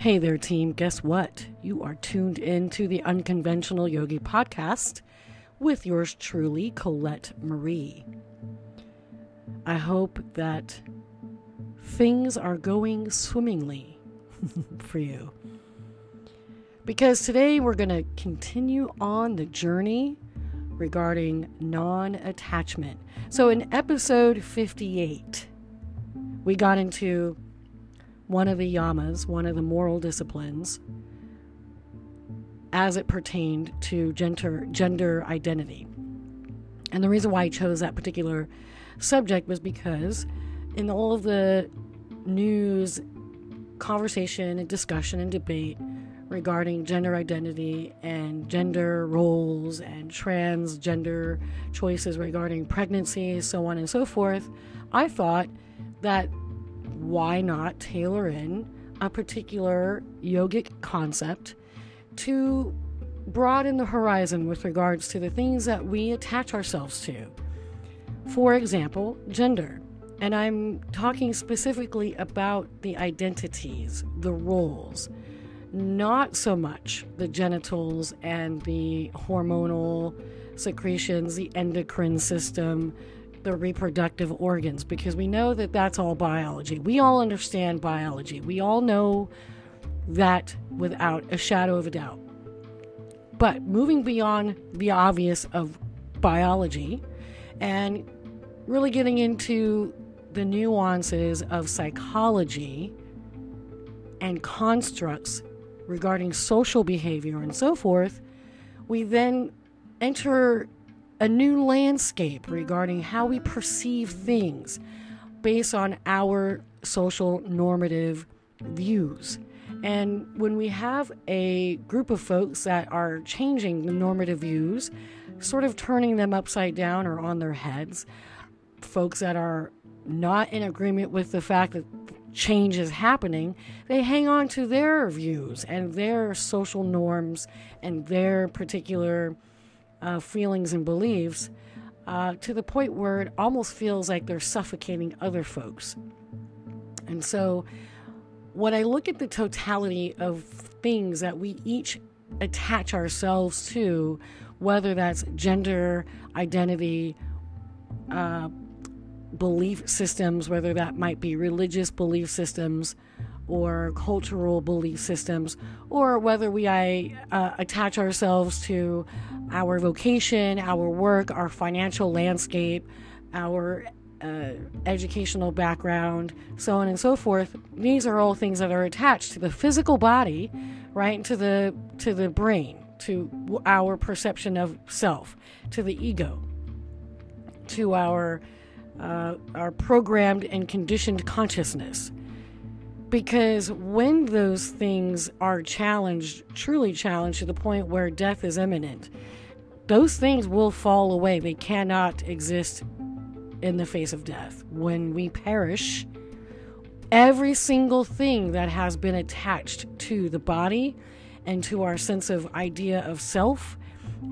Hey there, team. Guess what? You are tuned in to the Unconventional Yogi podcast with yours truly, Colette Marie. I hope that things are going swimmingly for you. Because today we're going to continue on the journey regarding non attachment. So, in episode 58, we got into one of the yamas, one of the moral disciplines, as it pertained to gender gender identity. And the reason why I chose that particular subject was because in all of the news, conversation and discussion and debate regarding gender identity and gender roles and transgender choices regarding pregnancy, so on and so forth, I thought that why not tailor in a particular yogic concept to broaden the horizon with regards to the things that we attach ourselves to? For example, gender. And I'm talking specifically about the identities, the roles, not so much the genitals and the hormonal secretions, the endocrine system, the reproductive organs because we know that that's all biology. We all understand biology. We all know that without a shadow of a doubt. But moving beyond the obvious of biology and really getting into the nuances of psychology and constructs regarding social behavior and so forth, we then enter a new landscape regarding how we perceive things based on our social normative views. And when we have a group of folks that are changing the normative views, sort of turning them upside down or on their heads, folks that are not in agreement with the fact that change is happening, they hang on to their views and their social norms and their particular uh, feelings and beliefs uh, to the point where it almost feels like they're suffocating other folks. And so, when I look at the totality of things that we each attach ourselves to, whether that's gender, identity, uh, belief systems, whether that might be religious belief systems or cultural belief systems, or whether we uh, attach ourselves to our vocation, our work, our financial landscape, our uh, educational background, so on and so forth. These are all things that are attached to the physical body, right? To the to the brain, to our perception of self, to the ego, to our uh, our programmed and conditioned consciousness. Because when those things are challenged, truly challenged to the point where death is imminent, those things will fall away. They cannot exist in the face of death. When we perish, every single thing that has been attached to the body and to our sense of idea of self,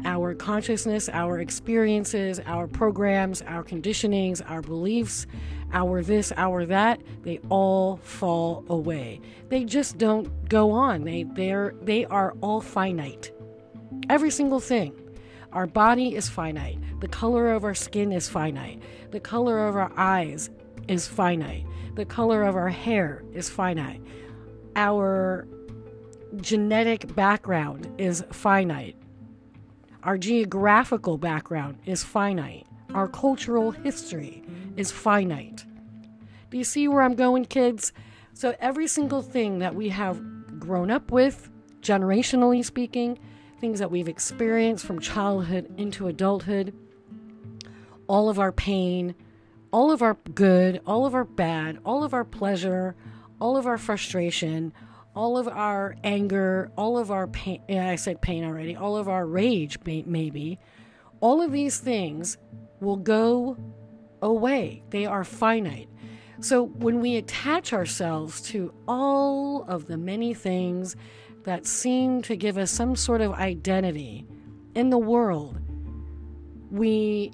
our consciousness, our experiences, our programs, our conditionings, our beliefs, our this, our that, they all fall away. They just don't go on. They they're they are all finite. Every single thing. Our body is finite. The color of our skin is finite. The color of our eyes is finite. The color of our hair is finite. Our genetic background is finite. Our geographical background is finite. Our cultural history is finite. Do you see where I'm going, kids? So, every single thing that we have grown up with, generationally speaking, things that we've experienced from childhood into adulthood, all of our pain, all of our good, all of our bad, all of our pleasure, all of our frustration, all of our anger, all of our pain, I said pain already, all of our rage, maybe, all of these things will go away. They are finite. So when we attach ourselves to all of the many things that seem to give us some sort of identity in the world, we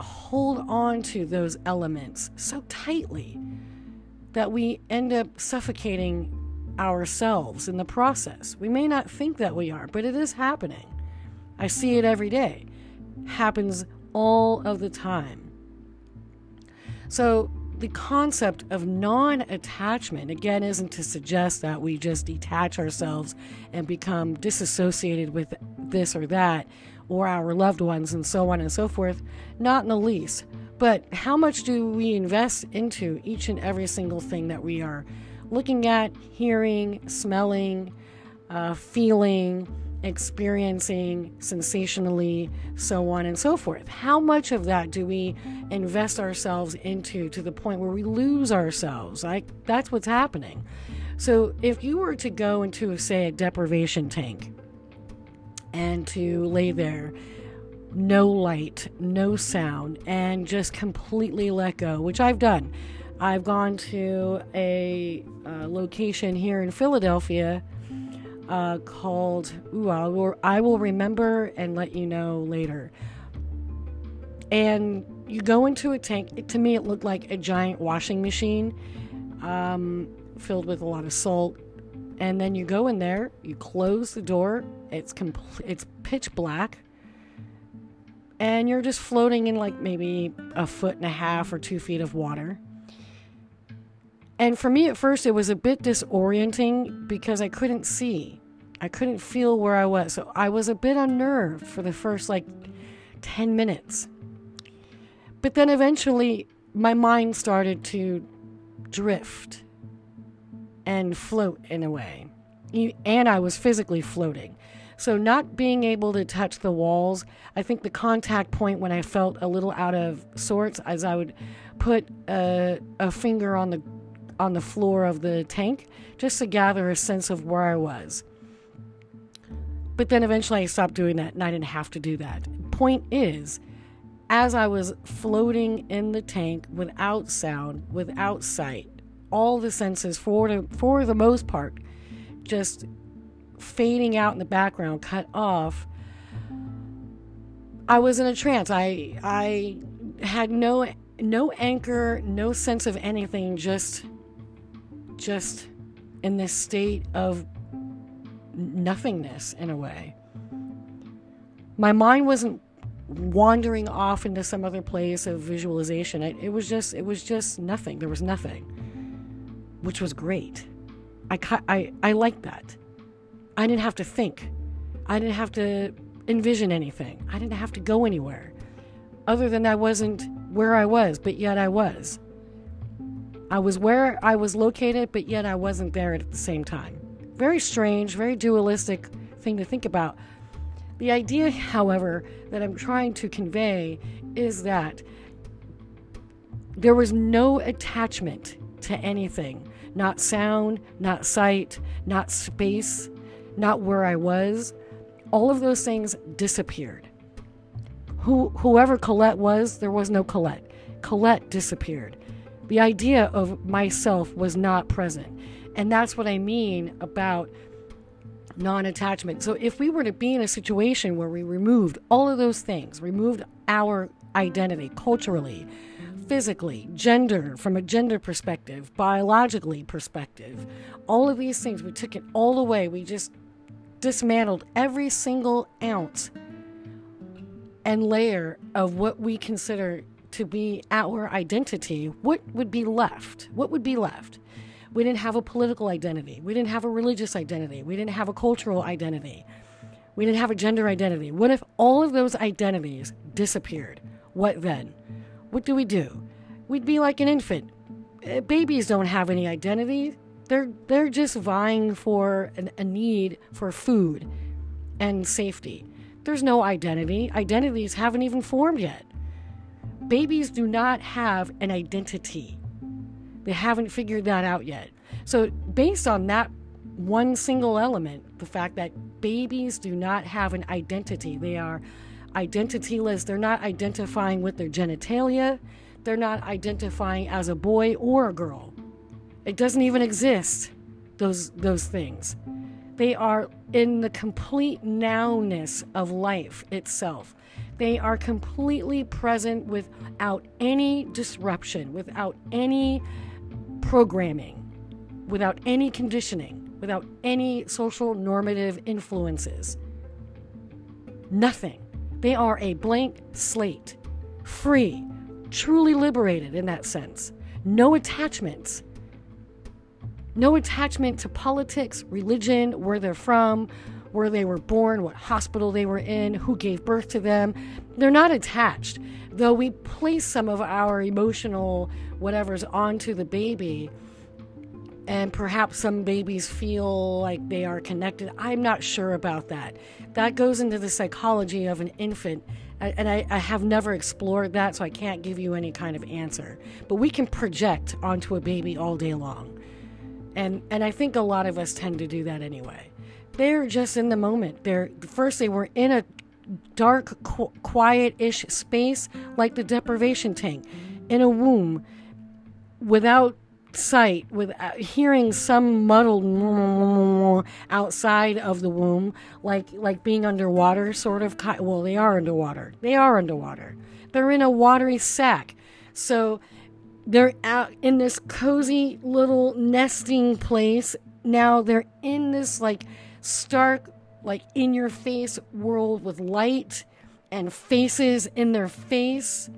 hold on to those elements so tightly that we end up suffocating ourselves in the process. We may not think that we are, but it is happening. I see it every day. Happens all of the time. So, the concept of non attachment, again, isn't to suggest that we just detach ourselves and become disassociated with this or that or our loved ones and so on and so forth. Not in the least. But how much do we invest into each and every single thing that we are looking at, hearing, smelling, uh, feeling, experiencing sensationally, so on and so forth. How much of that do we invest ourselves into to the point where we lose ourselves? Like that's what's happening. So if you were to go into, say, a deprivation tank and to lay there, no light, no sound, and just completely let go, which I've done. I've gone to a, a location here in Philadelphia uh, called Ooh, I will, I will remember and let you know later. And you go into a tank. It, to me, it looked like a giant washing machine um, filled with a lot of salt. And then you go in there, you close the door. It's complete. It's pitch black, and you're just floating in like maybe a foot and a half or two feet of water. And for me at first, it was a bit disorienting because I couldn't see. I couldn't feel where I was. So I was a bit unnerved for the first like 10 minutes. But then eventually, my mind started to drift and float in a way. And I was physically floating. So, not being able to touch the walls, I think the contact point when I felt a little out of sorts, as I would put a, a finger on the on the floor of the tank just to gather a sense of where I was. But then eventually I stopped doing that and I didn't have to do that. Point is, as I was floating in the tank without sound, without sight, all the senses for the, for the most part just fading out in the background, cut off. I was in a trance. I I had no no anchor, no sense of anything, just just in this state of nothingness in a way. My mind wasn't wandering off into some other place of visualization. It, it was just it was just nothing. There was nothing, which was great. I I I liked that. I didn't have to think. I didn't have to envision anything. I didn't have to go anywhere. Other than I wasn't where I was, but yet I was. I was where I was located, but yet I wasn't there at the same time. Very strange, very dualistic thing to think about. The idea, however, that I'm trying to convey is that there was no attachment to anything not sound, not sight, not space, not where I was. All of those things disappeared. Who, whoever Colette was, there was no Colette. Colette disappeared. The idea of myself was not present. And that's what I mean about non attachment. So if we were to be in a situation where we removed all of those things, removed our identity culturally, physically, gender, from a gender perspective, biologically perspective, all of these things, we took it all away. We just dismantled every single ounce and layer of what we consider to be our identity, what would be left? What would be left? We didn't have a political identity. We didn't have a religious identity. We didn't have a cultural identity. We didn't have a gender identity. What if all of those identities disappeared? What then? What do we do? We'd be like an infant. Uh, babies don't have any identity. They're they're just vying for an, a need for food and safety. There's no identity. Identities haven't even formed yet. Babies do not have an identity. They haven't figured that out yet. So, based on that one single element, the fact that babies do not have an identity, they are identityless, they're not identifying with their genitalia, they're not identifying as a boy or a girl. It doesn't even exist, those, those things. They are in the complete nowness of life itself. They are completely present without any disruption, without any programming. without any conditioning, without any social normative influences. Nothing. They are a blank slate, free, truly liberated in that sense. No attachments. No attachment to politics, religion, where they're from, where they were born, what hospital they were in, who gave birth to them. They're not attached. Though we place some of our emotional whatever's onto the baby, and perhaps some babies feel like they are connected. I'm not sure about that. That goes into the psychology of an infant, and I, I, have never explored that, so I can't give you any kind of answer. But we can project onto a baby all day long. And, and I think a lot of us tend to do that anyway. They're just in the moment. They're first they were in a dark, qu- quiet-ish space like the deprivation tank, in a womb, without sight with uh, hearing some muddled outside of the womb like like being underwater sort of well they are underwater. They are underwater. They're in a watery sack. So they're out in this cozy little nesting place. Now they're in this like stark like in your face world with light and faces in their face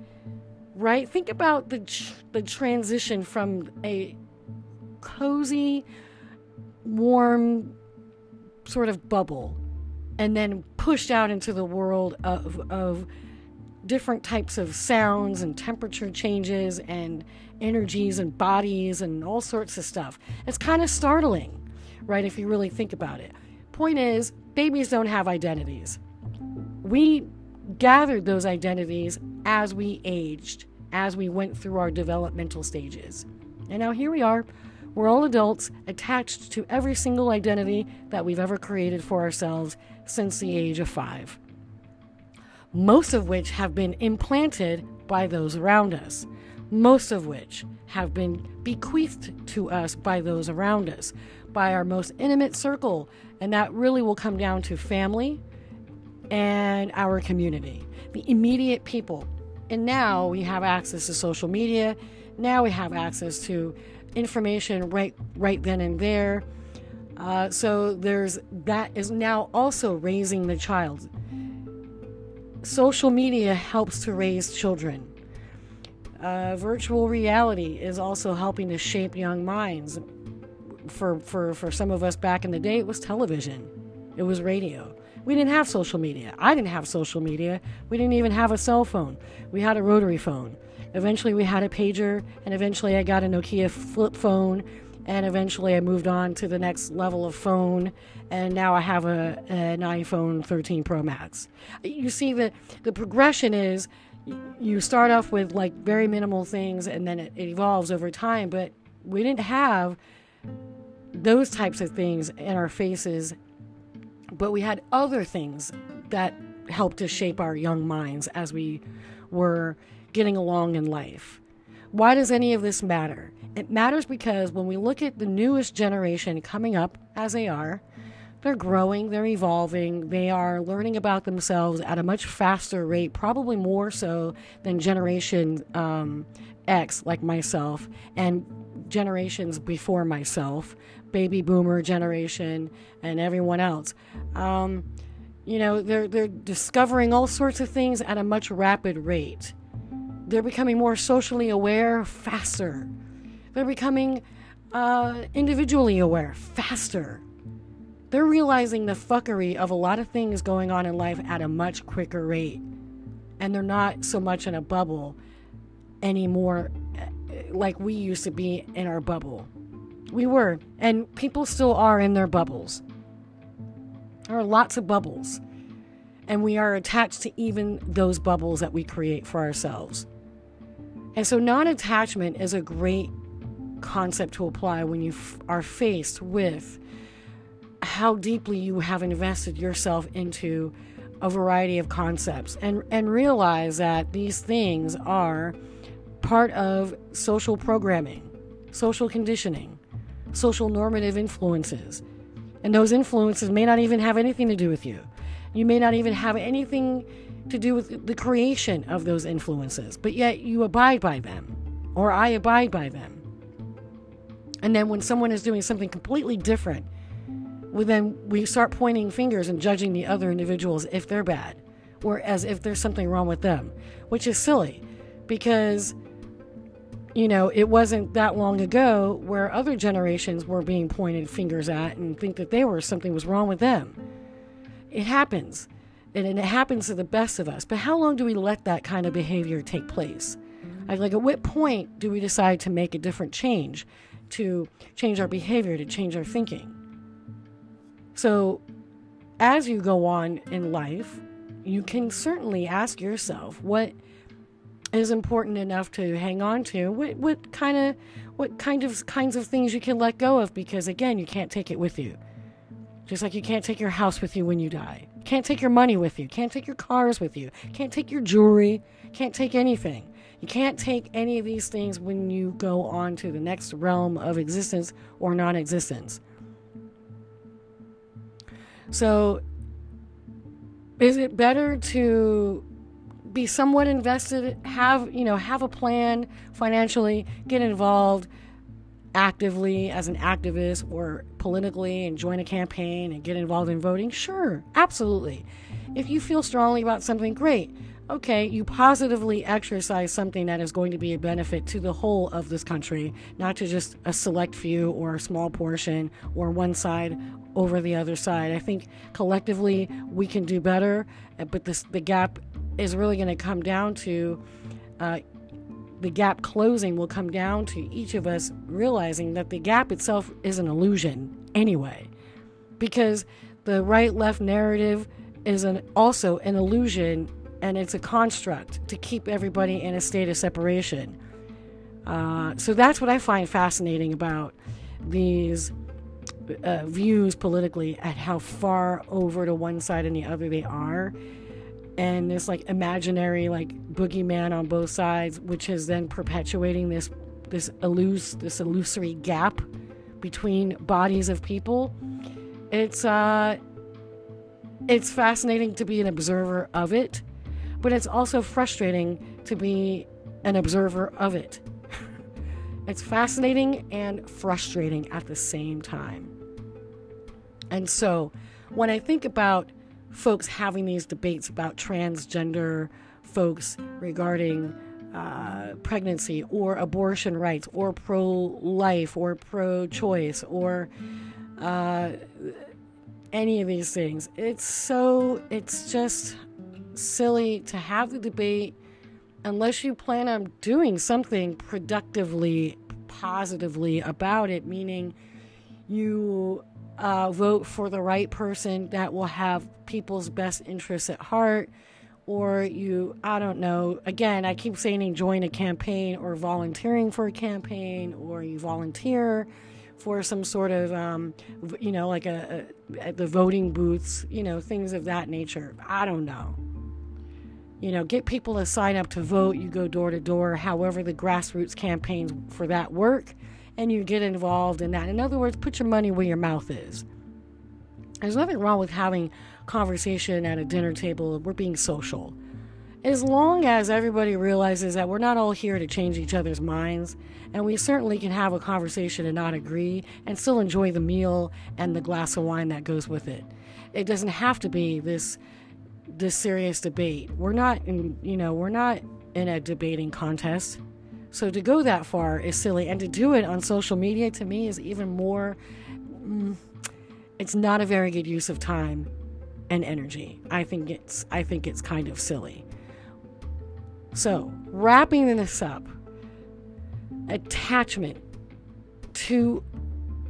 right? Think about the the transition from a cozy, warm sort of bubble, and then pushed out into the world of of different types of sounds and temperature changes and energies and bodies and all sorts of stuff. It's kind of startling, right? If you really think about it. Point is, babies don't have identities. We gathered those identities as we aged, as we went through our developmental stages. And now here we are. We're all adults attached to every single identity that we've ever created for ourselves since the age of five. Most of which have been implanted by those around us. Most of which have been bequeathed to us by those around us, by our most intimate circle. And that really will come down to family, and our community, the immediate people. And now we have access to social media. Now we have access to information right right then and there. Uh, so there's that is now also raising the child. Social media helps to raise children. Uh, virtual reality is also helping to shape young minds. For, for, for some of us back in the day, it was television, it was radio. We didn't have social media. I didn't have social media. We didn't even have a cell phone. We had a rotary phone. Eventually, we had a pager, and eventually, I got a Nokia flip phone, and eventually, I moved on to the next level of phone, and now I have a, an iPhone 13 Pro Max. You see, the, the progression is you start off with like very minimal things, and then it, it evolves over time, but we didn't have those types of things in our faces but we had other things that helped to shape our young minds as we were getting along in life. Why does any of this matter? It matters because when we look at the newest generation coming up, as they are, they're growing, they're evolving, they are learning about themselves at a much faster rate, probably more so than Generation um, X, like myself, and generations before myself baby boomer generation and everyone else. Um, you know, they're, they're discovering all sorts of things at a much rapid rate. They're becoming more socially aware faster. They're becoming uh, individually aware faster. They're realizing the fuckery of a lot of things going on in life at a much quicker rate. And they're not so much in a bubble anymore eh, like we used to be in our bubble. We were. And people still are in their bubbles. There are lots of bubbles. And we are attached to even those bubbles that we create for ourselves. And so, non attachment is a great concept to apply when you f- are faced with how deeply you have invested yourself into a variety of concepts and, and realize that these things are part of social programming, social conditioning social normative influences. And those influences may not even have anything to do with you. You may not even have anything to do with the creation of those influences, but yet you abide by them, or I abide by them. And then when someone is doing something completely different, well, then we start pointing fingers and judging the other individuals if they're bad or as if there's something wrong with them, which is silly because, you know, it wasn't that long ago where other generations were being pointed fingers at and think that they were something was wrong with them. It happens. And it happens to the best of us. But how long do we let that kind of behavior take place? Like, at what point do we decide to make a different change, to change our behavior, to change our thinking? So, as you go on in life, you can certainly ask yourself what is important enough to hang on to. What what kind of what kind of kinds of things you can let go of because again, you can't take it with you. Just like you can't take your house with you when you die. Can't take your money with you. Can't take your cars with you. Can't take your jewelry. Can't take anything. You can't take any of these things when you go on to the next realm of existence or non existence. So, is it better to be somewhat invested, have, you know, have a plan financially, get involved actively as an activist or politically and join a campaign and get involved in voting? Sure, absolutely. If you feel strongly about something, great. Okay, you positively exercise something that is going to be a benefit to the whole of this country, not to just a select few or a small portion or one side over the other side. I think collectively we can do better, but this, the gap is really going to come down to uh, the gap closing will come down to each of us realizing that the gap itself is an illusion anyway, because the right left narrative is an, also an illusion and it's a construct to keep everybody in a state of separation. Uh, so that's what I find fascinating about these uh, views politically at how far over to one side and the other they are and this like imaginary like boogeyman on both sides, which is then perpetuating this this illus this illusory gap between bodies of people. It's uh it's fascinating to be an observer of it, but it's also frustrating to be an observer of it. it's fascinating and frustrating at the same time. And so, when I think about folks having these debates about transgender folks regarding uh, pregnancy or abortion rights or pro life or pro choice or uh, any of these things. It's so, it's just silly to have the debate unless you plan on doing something productively, positively about it, meaning you uh, vote for the right person that will have people's best interests at heart, or you, I don't know, again, I keep saying join a campaign or volunteering for a campaign, or you volunteer for some sort of, um, you know, like a, a, the voting booths, you know, things of that nature. I don't know. You know, get people to sign up to vote. You go door to door, however, the grassroots campaigns for that work and you get involved in that. In other words, put your money where your mouth is. There's nothing wrong with having conversation at a dinner table. We're being social. As long as everybody realizes that we're not all here to change each other's minds, and we certainly can have a conversation and not agree and still enjoy the meal and the glass of wine that goes with it. It doesn't have to be this this serious debate. We're not in, you know, we're not in a debating contest. So to go that far is silly, and to do it on social media to me is even more. Mm, it's not a very good use of time and energy. I think it's I think it's kind of silly. So wrapping this up, attachment to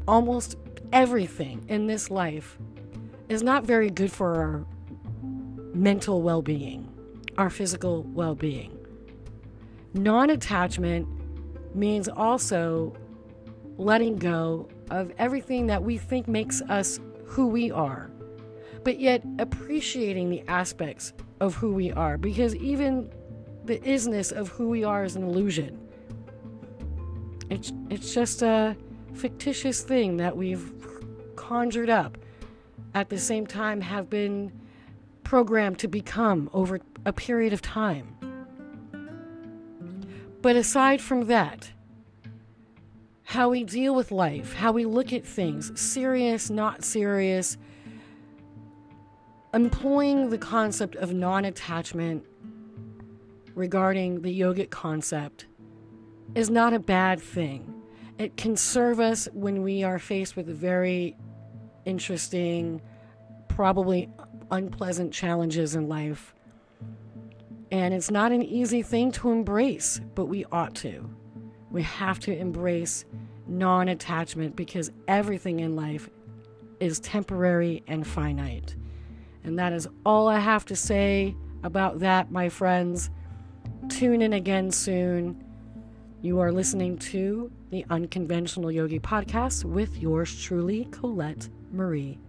almost everything in this life is not very good for our mental well-being, our physical well-being. Non attachment means also letting go of everything that we think makes us who we are, but yet appreciating the aspects of who we are because even the isness of who we are is an illusion. It's, it's just a fictitious thing that we've conjured up at the same time have been programmed to become over a period of time. But aside from that, how we deal with life, how we look at things, serious, not serious, employing the concept of non attachment regarding the yogic concept is not a bad thing. It can serve us when we are faced with very interesting, probably unpleasant challenges in life. And it's not an easy thing to embrace, but we ought to. We have to embrace non attachment because everything in life is temporary and finite. And that is all I have to say about that, my friends. Tune in again soon. You are listening to the Unconventional Yogi Podcast with yours truly, Colette Marie.